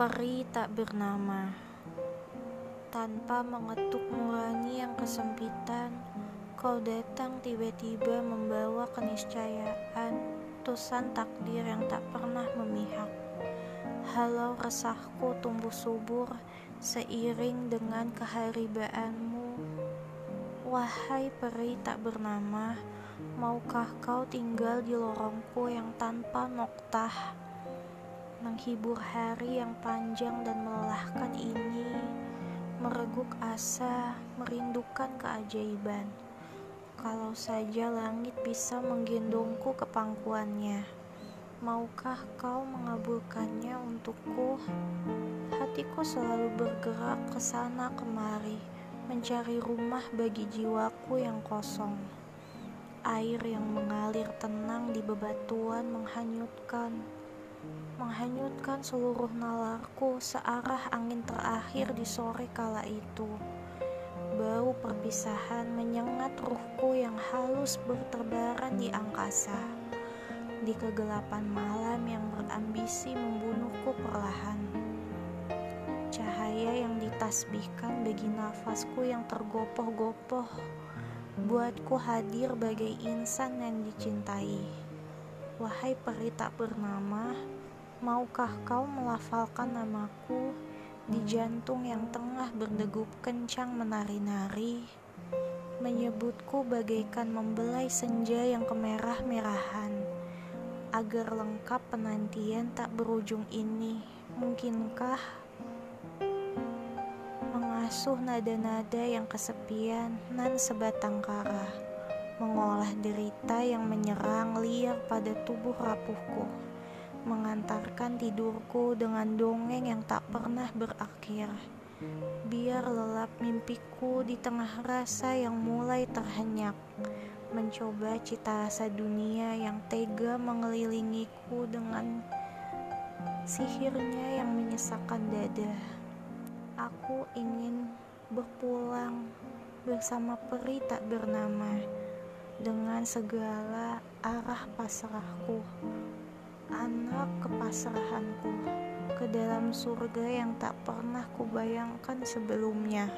Peri tak bernama. Tanpa mengetuk nurani yang kesempitan Kau datang tiba-tiba membawa keniscayaan Tusan takdir yang tak pernah memihak. Halau resahku tumbuh subur Seiring dengan keharibaanmu. Wahai peri tak bernama Maukah kau tinggal di lorongku yang tanpa noktah menghibur hari yang panjang dan melelahkan ini, mereguk asa, merindukan keajaiban. Kalau saja langit bisa menggendongku ke pangkuannya, maukah kau mengabulkannya untukku? Hatiku selalu bergerak ke sana kemari, mencari rumah bagi jiwaku yang kosong. Air yang mengalir tenang di bebatuan menghanyutkan menghanyutkan seluruh nalarku searah angin terakhir di sore kala itu. Bau perpisahan menyengat ruhku yang halus berterbaran di angkasa. Di kegelapan malam yang berambisi membunuhku perlahan. Cahaya yang ditasbihkan bagi nafasku yang tergopoh-gopoh buatku hadir bagai insan yang dicintai. Wahai peri tak bernama, maukah kau melafalkan namaku di jantung yang tengah berdegup kencang menari-nari, menyebutku bagaikan membelai senja yang kemerah-merahan, agar lengkap penantian tak berujung ini. Mungkinkah mengasuh nada-nada yang kesepian nan sebatang kara? Derita yang menyerang liar pada tubuh rapuhku, mengantarkan tidurku dengan dongeng yang tak pernah berakhir. Biar lelap mimpiku di tengah rasa yang mulai terhenyak, mencoba cita rasa dunia yang tega mengelilingiku dengan sihirnya yang menyesakan dada. Aku ingin berpulang bersama peri tak bernama dengan segala arah pasrahku, anak kepasrahanku ke dalam surga yang tak pernah kubayangkan sebelumnya.